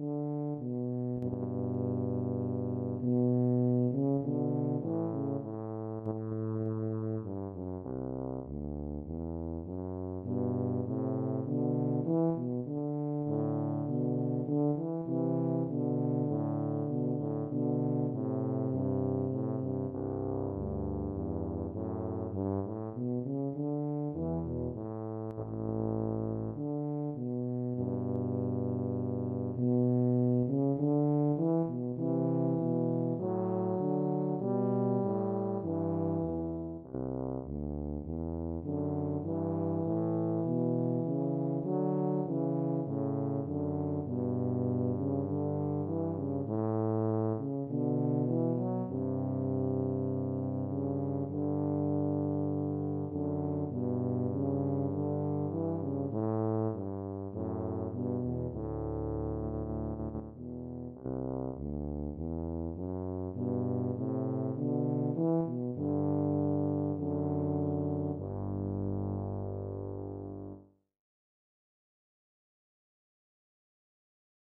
Mm.